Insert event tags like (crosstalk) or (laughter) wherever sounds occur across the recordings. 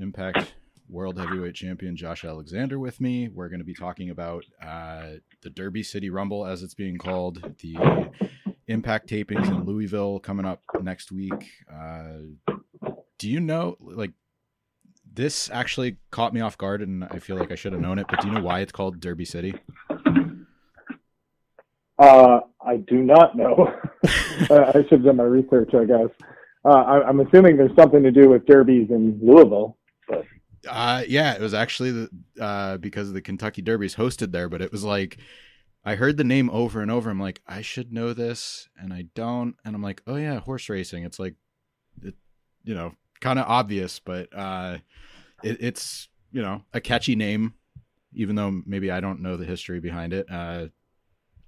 Impact World Heavyweight Champion Josh Alexander with me. We're going to be talking about uh, the Derby City Rumble, as it's being called, the Impact tapings in Louisville coming up next week. Uh, do you know, like, this actually caught me off guard, and I feel like I should have known it. But do you know why it's called Derby City? Uh, I do not know. (laughs) I should have done my research, I guess. Uh, I, am assuming there's something to do with derbies in Louisville. But. Uh, yeah, it was actually the, uh, because the Kentucky Derby's hosted there, but it was like I heard the name over and over. I'm like, I should know this, and I don't. And I'm like, oh yeah, horse racing. It's like, it, you know, kind of obvious, but uh, it, it's you know a catchy name, even though maybe I don't know the history behind it. Uh,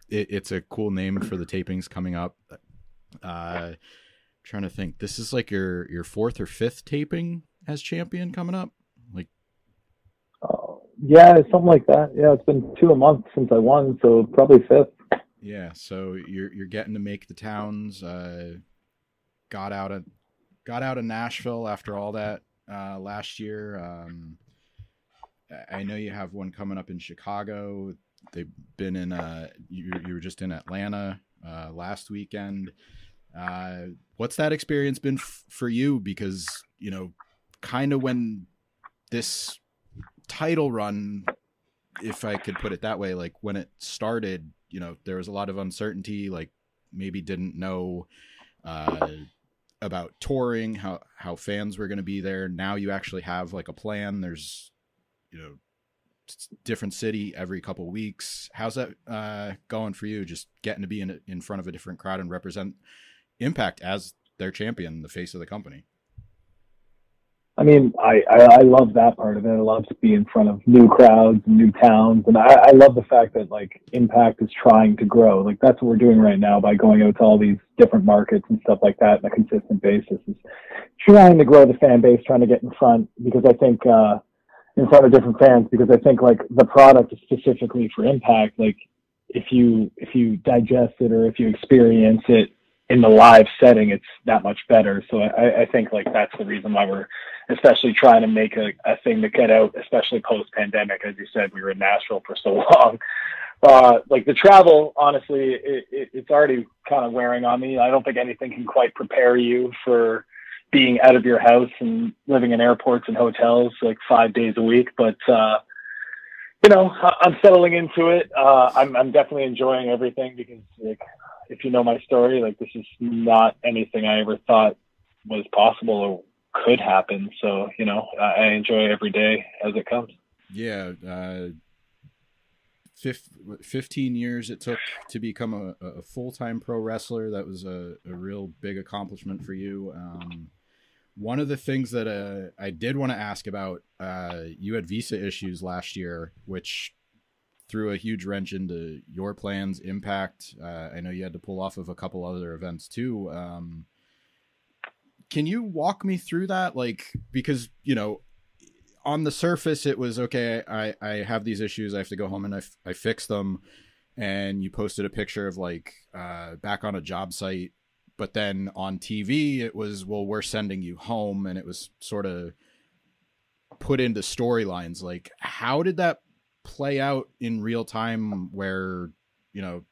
it it's a cool name for the tapings coming up. Uh, trying to think. This is like your your fourth or fifth taping as champion coming up. Like, uh, yeah, something like that. Yeah, it's been two a month since I won, so probably fifth. Yeah, so you're you're getting to make the towns. Uh, got out of got out of Nashville after all that uh, last year. Um, I know you have one coming up in Chicago. They've been in. Uh, you you were just in Atlanta uh, last weekend. Uh, what's that experience been f- for you? Because you know, kind of when this title run, if I could put it that way, like when it started, you know, there was a lot of uncertainty. Like maybe didn't know uh, about touring, how how fans were going to be there. Now you actually have like a plan. There's, you know, different city every couple weeks. How's that uh, going for you? Just getting to be in in front of a different crowd and represent Impact as their champion, the face of the company. I mean, I, I, I love that part of it. I love to be in front of new crowds and new towns, and I, I love the fact that like Impact is trying to grow. Like that's what we're doing right now by going out to all these different markets and stuff like that on a consistent basis. Is trying to grow the fan base, trying to get in front because I think uh, in front of different fans because I think like the product is specifically for Impact. Like if you if you digest it or if you experience it in the live setting, it's that much better. So I, I think like that's the reason why we're especially trying to make a, a thing to get out, especially post pandemic. As you said, we were in Nashville for so (laughs) long. Uh, like the travel, honestly, it, it, it's already kind of wearing on me. I don't think anything can quite prepare you for being out of your house and living in airports and hotels like five days a week. But, uh, you know, I'm settling into it. Uh, I'm, I'm definitely enjoying everything because like, if you know my story, like this is not anything I ever thought was possible or could happen. So, you know, I enjoy every day as it comes. Yeah. Uh, 15 years it took to become a, a full-time pro wrestler. That was a, a real big accomplishment for you. Um, one of the things that uh, I did want to ask about, uh, you had visa issues last year, which threw a huge wrench into your plans, impact. Uh, I know you had to pull off of a couple other events too. Um, can you walk me through that? Like, because you know, on the surface, it was okay. I I have these issues. I have to go home and I, f- I fix them. And you posted a picture of like uh, back on a job site, but then on TV it was well, we're sending you home, and it was sort of put into storylines. Like, how did that play out in real time where you know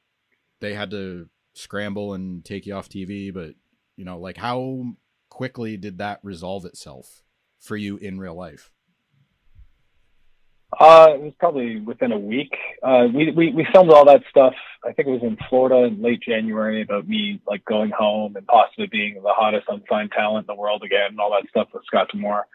they had to scramble and take you off TV but you know like how quickly did that resolve itself for you in real life uh, it was probably within a week. Uh, we, we, we filmed all that stuff. I think it was in Florida in late January about me like going home and possibly being the hottest unsigned talent in the world again and all that stuff with Scott D'Amore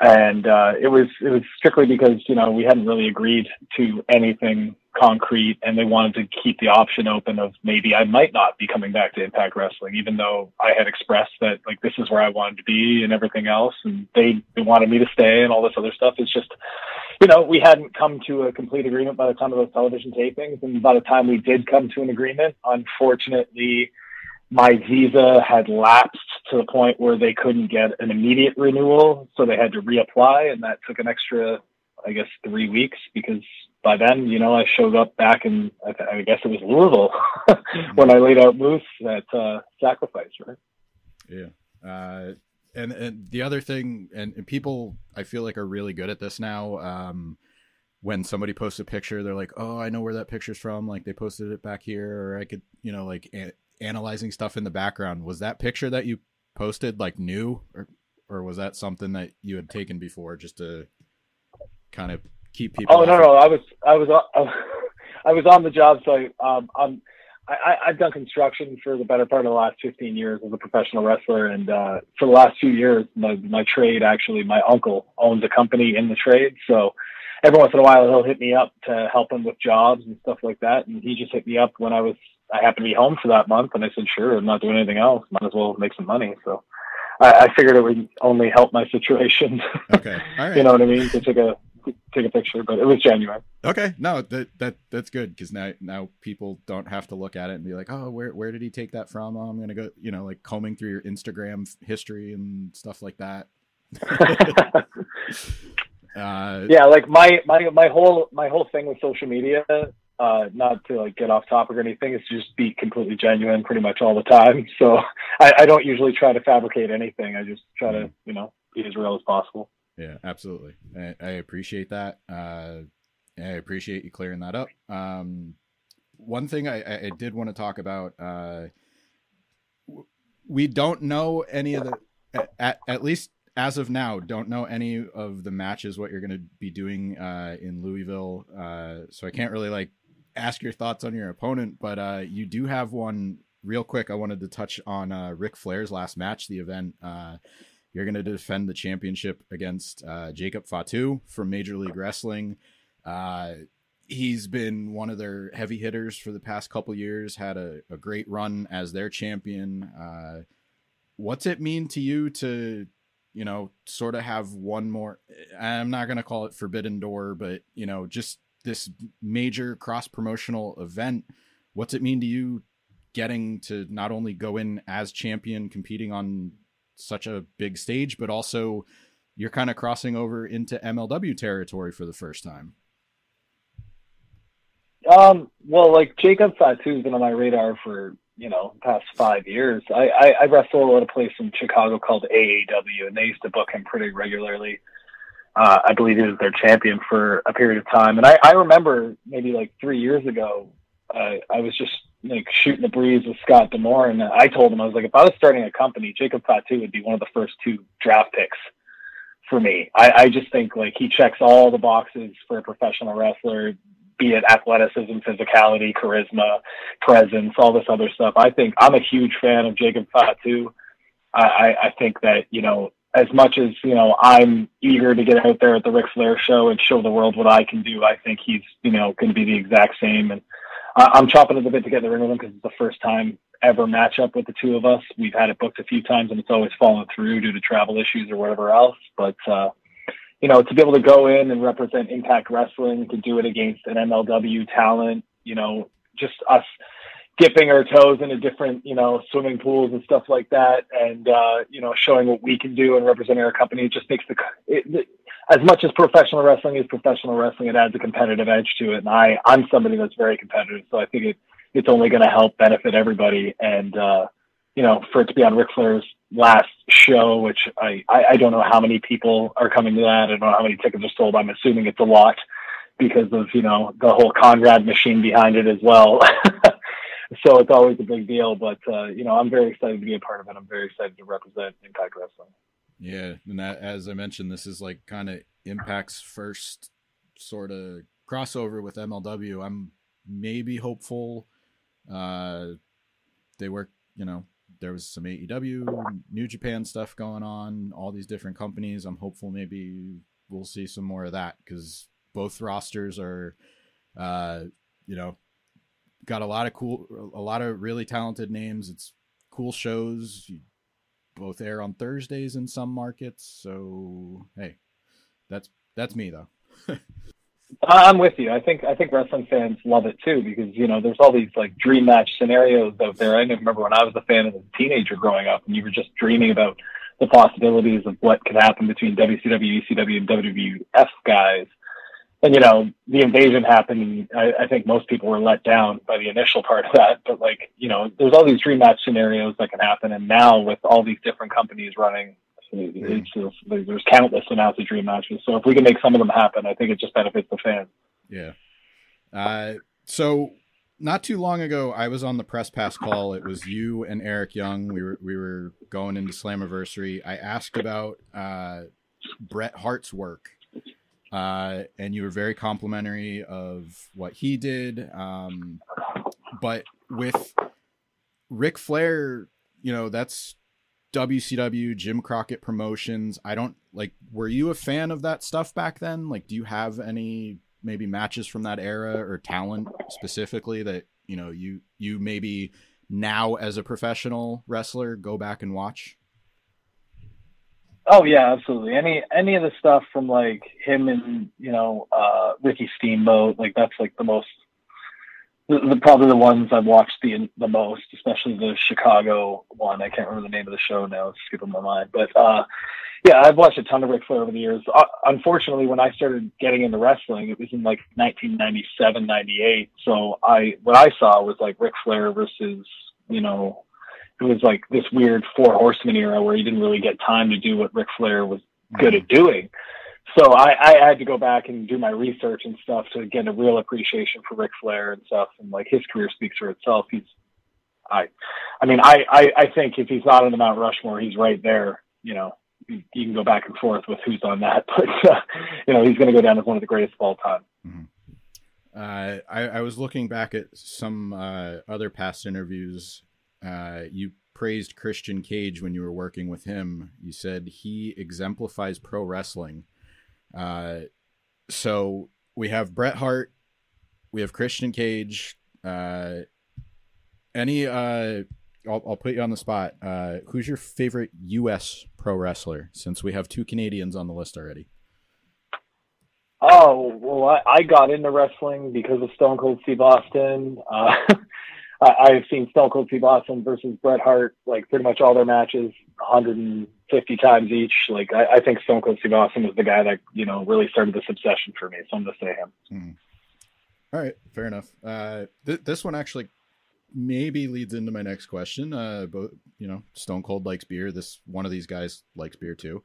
and uh, it was it was strictly because you know we hadn't really agreed to anything concrete, and they wanted to keep the option open of maybe I might not be coming back to Impact Wrestling, even though I had expressed that like this is where I wanted to be and everything else, and they they wanted me to stay and all this other stuff. It's just you know we hadn't come to a complete agreement by the time of those television tapings, and by the time we did come to an agreement, unfortunately my visa had lapsed to the point where they couldn't get an immediate renewal, so they had to reapply, and that took an extra, I guess, three weeks because by then, you know, I showed up back in, I, th- I guess it was Louisville (laughs) when I laid out Moose at uh, Sacrifice, right? Yeah. Uh, and and the other thing, and, and people I feel like are really good at this now. Um, when somebody posts a picture, they're like, "Oh, I know where that picture's from. Like they posted it back here, or I could, you know, like analyzing stuff in the background. Was that picture that you posted like new, or or was that something that you had taken before just to kind of keep people? Oh no, no, I was I was (laughs) I was on the job site. Um, I'm I, I've done construction for the better part of the last 15 years as a professional wrestler, and uh, for the last few years, my, my trade actually, my uncle owns a company in the trade, so every once in a while he'll hit me up to help him with jobs and stuff like that, and he just hit me up when I was I happened to be home for that month, and I said, sure, I'm not doing anything else, might as well make some money, so. I, I figured it would only help my situation. (laughs) Okay, all right. you know what I mean? To take a take a picture, but it was genuine. Okay, no, that that that's good because now now people don't have to look at it and be like, oh, where where did he take that from? Oh, I'm gonna go, you know, like combing through your Instagram history and stuff like that. (laughs) (laughs) uh, yeah, like my my my whole my whole thing with social media, uh, not to like get off topic or anything, It's just be completely genuine pretty much all the time. (laughs) So I, I don't usually try to fabricate anything. I just try to you know be as real as possible. Yeah, absolutely. I, I appreciate that. Uh, I appreciate you clearing that up. Um, one thing I, I did want to talk about, uh, we don't know any of the, at, at least as of now, don't know any of the matches, what you're going to be doing uh, in Louisville. Uh, so I can't really like ask your thoughts on your opponent, but uh, you do have one real quick. I wanted to touch on uh, Ric Flair's last match, the event. Uh, you're going to defend the championship against uh, Jacob Fatu from Major League Wrestling. Uh, he's been one of their heavy hitters for the past couple years. Had a, a, great run as their champion. Uh, what's it mean to you to, you know, sort of have one more? I'm not going to call it Forbidden Door, but you know, just this major cross promotional event. What's it mean to you getting to not only go in as champion, competing on such a big stage, but also you're kind of crossing over into MLW territory for the first time. Um, well, like Jacob Fatu's been on my radar for you know past five years. I, I, I wrestle at a place in Chicago called AAW, and they used to book him pretty regularly. Uh, I believe he was their champion for a period of time, and I, I remember maybe like three years ago, uh, I was just like shooting the breeze with Scott D'Amore, and I told him I was like, if I was starting a company, Jacob Fatu would be one of the first two draft picks for me. I, I just think like he checks all the boxes for a professional wrestler, be it athleticism, physicality, charisma, presence, all this other stuff. I think I'm a huge fan of Jacob Fatu. I, I, I think that you know as much as you know I'm eager to get out there at the Ric Flair show and show the world what I can do. I think he's you know going to be the exact same and I'm chopping at the bit to get the ring with him because it's the first time ever matchup with the two of us. We've had it booked a few times and it's always fallen through due to travel issues or whatever else. But uh, you know, to be able to go in and represent Impact Wrestling, to do it against an MLW talent, you know, just us dipping our toes into different, you know, swimming pools and stuff like that, and uh, you know, showing what we can do and representing our company, it just makes the it, as much as professional wrestling is professional wrestling, it adds a competitive edge to it. And I, I'm somebody that's very competitive, so I think it, it's only going to help benefit everybody. And uh, you know, for it to be on Ric Flair's last show, which I, I, I don't know how many people are coming to that. I don't know how many tickets are sold. I'm assuming it's a lot because of you know the whole Conrad machine behind it as well. (laughs) (laughs) so it's always a big deal. But uh, you know, I'm very excited to be a part of it. I'm very excited to represent Impact Wrestling. Yeah, and that, as I mentioned, this is like kind of Impact's first sort of crossover with MLW. I'm maybe hopeful. Uh, they work, you know, there was some AEW, New Japan stuff going on, all these different companies. I'm hopeful maybe we'll see some more of that because both rosters are, uh, you know, got a lot of cool, a lot of really talented names. It's cool shows. You both air on Thursdays in some markets. So hey, that's that's me though. (laughs) I'm with you. I think I think wrestling fans love it too because you know there's all these like dream match scenarios out there. I remember when I was a fan as a teenager growing up, and you were just dreaming about the possibilities of what could happen between WCW, ECW, and WWF guys and you know the invasion happened I, I, think most people were let down by the initial part of that but like you know there's all these dream match scenarios that can happen and now with all these different companies running just, there's countless amounts of dream matches. So if we can make some of them happen, I think it just benefits the fans. Yeah. Uh, so not too long ago, I was on the press pass call. It was you and Eric Young. We were we were going into Slammiversary. I asked about uh, Bret Hart's work, uh, and you were very complimentary of what he did. Um, but with Ric Flair, you know that's WCW, Jim Crockett Promotions. I don't like. Were you a fan of that stuff back then? Like, do you have any maybe matches from that era or talent specifically that you know you you maybe now as a professional wrestler go back and watch? Oh yeah, absolutely. Any any of the stuff from like him and you know uh, Ricky Steamboat, like that's like the most the, the, probably the ones I've watched the the most, especially the Chicago one. I can't remember the name of the show now; it's skipping my mind. But uh, yeah, I've watched a ton of Ric Flair over the years. Uh, unfortunately, when I started getting into wrestling, it was in like 1997, 98. So I what I saw was like Ric Flair versus you know it was like this weird four horsemen era where he didn't really get time to do what Ric Flair was good at doing so I, I had to go back and do my research and stuff to get a real appreciation for Ric Flair and stuff. And like his career speaks for itself. He's, I, I mean, I, I, I think if he's not on the Mount Rushmore, he's right there. You know, you, you can go back and forth with who's on that, (laughs) but uh, you know, he's going to go down as one of the greatest of all time. Mm-hmm. Uh, I, I was looking back at some uh, other past interviews. Uh, you praised Christian Cage when you were working with him. You said he exemplifies pro wrestling uh, so we have Bret Hart, we have Christian Cage. Uh, any, uh, I'll, I'll put you on the spot. Uh, who's your favorite U.S. pro wrestler? Since we have two Canadians on the list already. Oh well, I, I got into wrestling because of Stone Cold Steve Austin. Uh, (laughs) I, have seen Stone Cold Steve Austin versus Bret Hart like pretty much all their matches, 150 times each. Like I, I think Stone Cold Steve Austin was the guy that you know really started this obsession for me. So I'm gonna say him. Hmm. All right, fair enough. Uh, th- this one actually maybe leads into my next question. Uh, but you know, Stone Cold likes beer. This one of these guys likes beer too.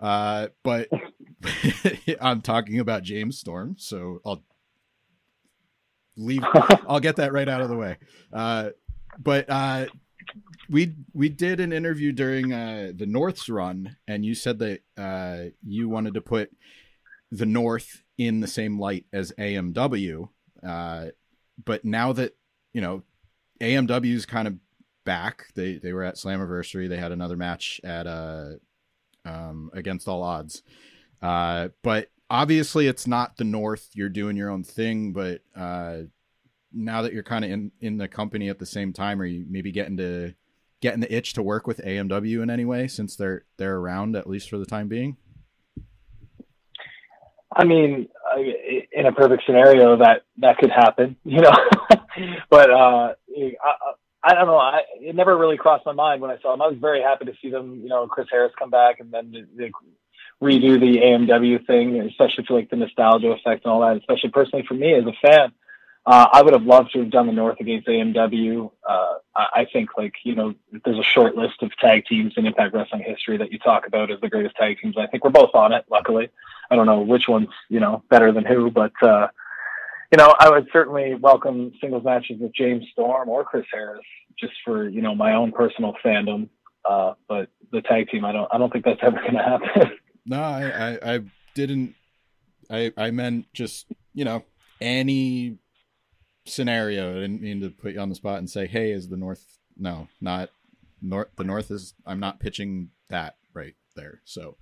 Uh, but (laughs) I'm talking about James Storm, so I'll leave. (laughs) I'll get that right out of the way. Uh, but uh, we we did an interview during uh, the North's run, and you said that uh, you wanted to put the North in the same light as AMW. Uh, but now that you know AMW is kind of back, they they were at Slammiversary. They had another match at uh, um, against all odds. Uh, but obviously it's not the north you're doing your own thing but uh, now that you're kind of in in the company at the same time are you maybe getting to getting the itch to work with amw in any way since they're they're around at least for the time being i mean in a perfect scenario that that could happen (laughs) you know but uh I, I don't know. I, it never really crossed my mind when I saw them. I was very happy to see them. You know, Chris Harris come back, and then the, the redo the AMW thing, especially for like the nostalgia effect and all that. Especially personally for me as a fan, uh, I would have loved to have done the North against AMW. Uh, I think like you know, there's a short list of tag teams in Impact Wrestling history that you talk about as the greatest tag teams. I think we're both on it. Luckily, I don't know which one's you know better than who, but uh, you know, I would certainly welcome singles matches with James Storm or Chris Harris, just for you know my own personal fandom. Uh, but the tag team, I don't, I don't think that's ever going to happen. (laughs) No, I, I, I didn't. I, I meant just you know any scenario. I didn't mean to put you on the spot and say, "Hey, is the North?" No, not North. The North is. I'm not pitching that right there. So,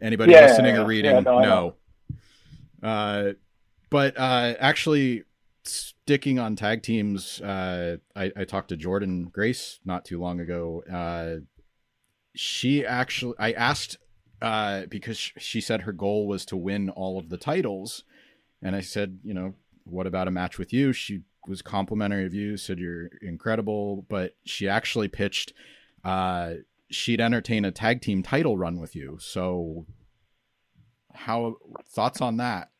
anybody yeah, listening yeah, yeah. or reading, no. no. Uh, but uh, actually, sticking on tag teams, uh, I, I talked to Jordynne Grace not too long ago. Uh, she actually, I asked uh, because she said her goal was to win all of the titles. And I said, you know, what about a match with you? She was complimentary of you, said you're incredible, but she actually pitched uh, she'd entertain a tag team title run with you. So, how thoughts on that?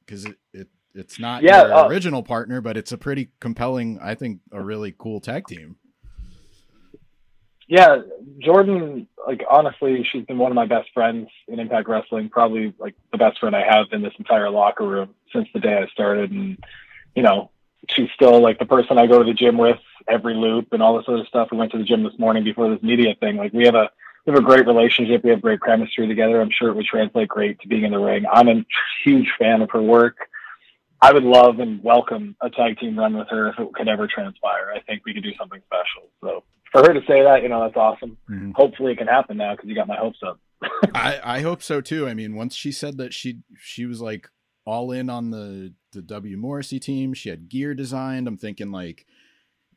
Because it, it it's not yeah, your uh, original partner, but it's a pretty compelling, I think, a really cool tag team yeah, Jordynne like honestly, she's been one of my best friends in Impact Wrestling. Probably like the best friend I have in this entire locker room since the day I started. And you know, she's still like the person I go to the gym with every loop and all this other stuff. We went to the gym this morning before this media thing. Like we have a we have a great relationship. We have great chemistry together. I'm sure it would translate great to being in the ring. I'm a huge fan of her work. I would love and welcome a tag team run with her if it could ever transpire. I think we could do something special. So for her to say that, you know, that's awesome. Mm-hmm. Hopefully it can happen now because you got my hopes up. (laughs) I, I hope so too. I mean, once she said that she she was like all in on the the W Morrissey team, she had gear designed. I'm thinking like,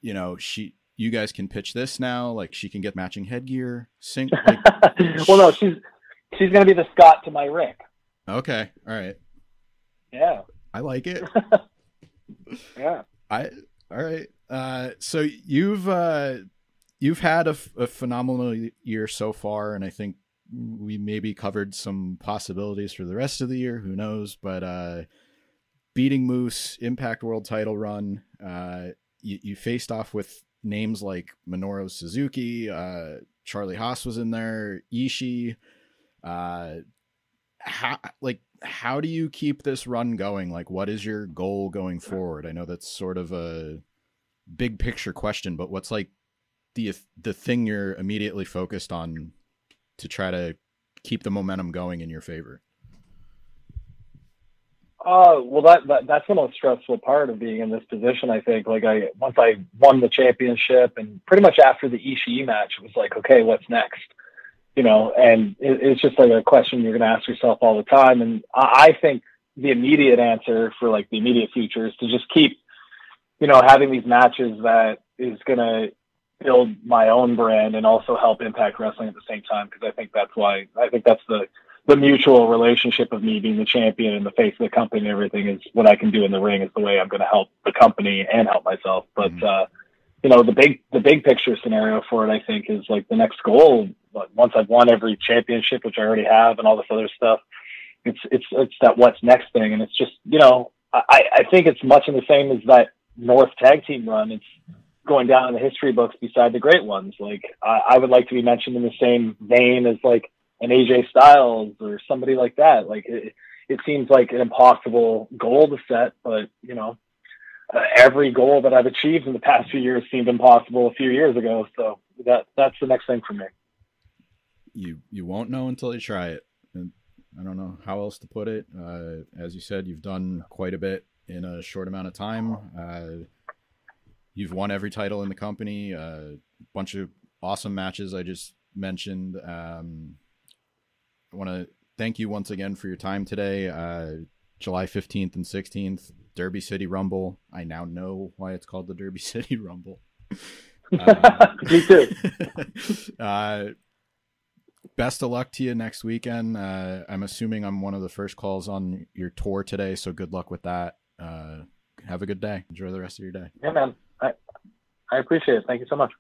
you know, she you guys can pitch this now. Like she can get matching headgear. Sync. (laughs) Like, well, no, she's she's gonna be the Scott to my Rick. Okay. All right. Yeah. I like it. (laughs) yeah. I all right. Uh, so you've uh, you've had a, a phenomenal year so far, and I think we maybe covered some possibilities for the rest of the year. Who knows? But uh, beating Moose, Impact World Title run. Uh, you, you faced off with names like Minoru Suzuki, uh, Charlie Haas was in there, Ishii. Uh, how like how do you keep this run going? Like, what is your goal going forward? I know that's sort of a big picture question, but what's like the the thing you're immediately focused on to try to keep the momentum going in your favor? Uh, well, that, that that's the most stressful part of being in this position. I think. Like, I once I won the championship, and pretty much after the Ishii match, it was like, okay, what's next? You know, and it, it's just like a question you're going to ask yourself all the time. And I, I think the immediate answer for like the immediate future is to just keep, you know, having these matches that is going to build my own brand and also help Impact Wrestling at the same time. Because I think that's why I think that's the the mutual relationship of me being the champion and the face of the company and everything is what I can do in the ring is the way I'm going to help the company and help myself. But mm-hmm. uh, you know, the big the big picture scenario for it, I think, is like the next goal. But once I've won every championship, which I already have, and all this other stuff, it's it's it's that what's next thing, and it's just you know, I I think it's much in the same as that North Tag Team run. It's going down in the history books beside the great ones. Like I, I would like to be mentioned in the same vein as like an AJ Styles or somebody like that. Like it, it seems like an impossible goal to set, but you know, uh, every goal that I've achieved in the past few years seemed impossible a few years ago. So that that's the next thing for me. You you won't know until you try it. And I don't know how else to put it. Uh, as you said, you've done quite a bit in a short amount of time. Uh, you've won every title in the company. A uh, bunch of awesome matches I just mentioned. Um, I want to thank you once again for your time today. Uh, July 15th and 16th, Derby City Rumble. I now know why it's called the Derby (laughs) City Rumble. (laughs) Uh, Me too. (laughs) uh, best of luck to you next weekend. Uh, I'm assuming I'm one of the first calls on your tour today, so good luck with that. Uh, have a good day. Enjoy the rest of your day. Yeah, man. I, I appreciate it. Thank you so much.